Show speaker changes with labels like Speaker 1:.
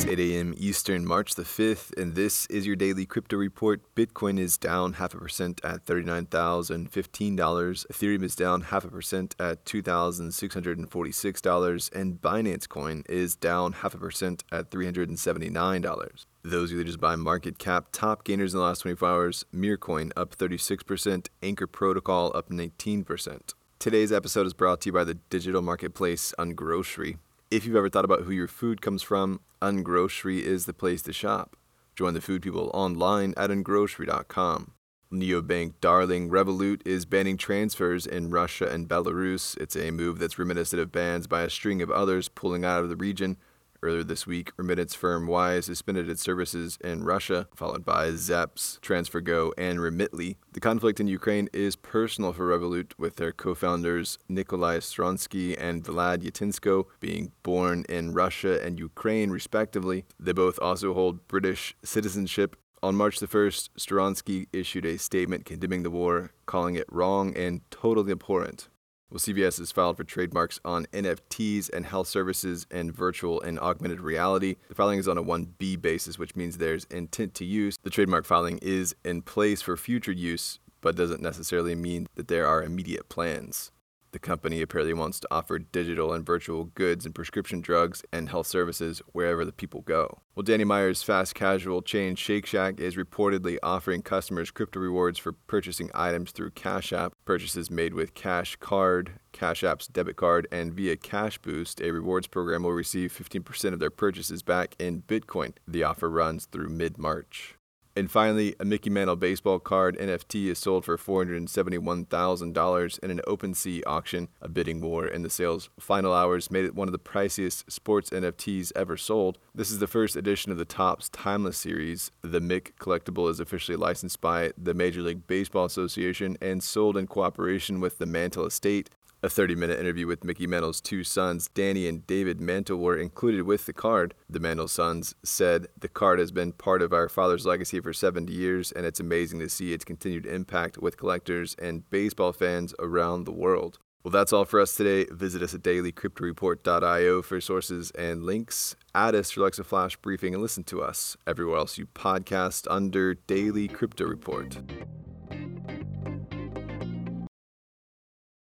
Speaker 1: It's 8 a.m. Eastern, March the 5th, and this is your daily crypto report. Bitcoin is down half a percent at $39,015. Ethereum is down half a percent at $2,646, and Binance Coin is down half a percent at $379. Those are just by market cap. Top gainers in the last 24 hours Mircoin up 36%, Anchor Protocol up 19%. Today's episode is brought to you by the digital marketplace Ungrocery. If you've ever thought about who your food comes from, Ungrocery is the place to shop. Join the food people online at ungrocery.com. Neobank darling Revolut is banning transfers in Russia and Belarus. It's a move that's reminiscent of bans by a string of others pulling out of the region. Earlier this week, remittance firm Wise suspended its services in Russia, followed by Zepz, TransferGo, and Remitly. The conflict in Ukraine is personal for Revolut, with their co founders Nikolai Storonsky and Vlad Yatsenko being born in Russia and Ukraine, respectively. They both also hold British citizenship. On March the 1st, Storonsky issued a statement condemning the war, calling it wrong and totally abhorrent. Well, CVS has filed for trademarks on NFTs and health services and virtual and augmented reality. The filing is on a 1B basis, which means there's intent to use. The trademark filing is in place for future use, but doesn't necessarily mean that there are immediate plans. The company apparently wants to offer digital and virtual goods and prescription drugs and health services wherever the people go. Well, Danny Meyer's fast casual chain Shake Shack is reportedly offering customers crypto rewards for purchasing items through Cash App. Purchases made with Cash Card, Cash App's debit card, and via Cash Boost, a rewards program will receive 15% of their purchases back in Bitcoin. The offer runs through mid March. And finally, a Mickey Mantle baseball card NFT is sold for $471,000 in an OpenSea auction. A bidding war in the sale's final hours made it one of the priciest sports NFTs ever sold. This is the first edition of the Topps Timeless series. The Mick collectible is officially licensed by the Major League Baseball Association and sold in cooperation with the Mantle Estate. A 30 minute interview with Mickey Mantle's two sons, Danny and David Mantle, were included with the card. The Mantle sons said, The card has been part of our father's legacy for 70 years, and it's amazing to see its continued impact with collectors and baseball fans around the world. Well, that's all for us today. Visit us at dailycryptoreport.io for sources and links. Add us for Alexa Flash Briefing and listen to us everywhere else you podcast under Daily Crypto Report.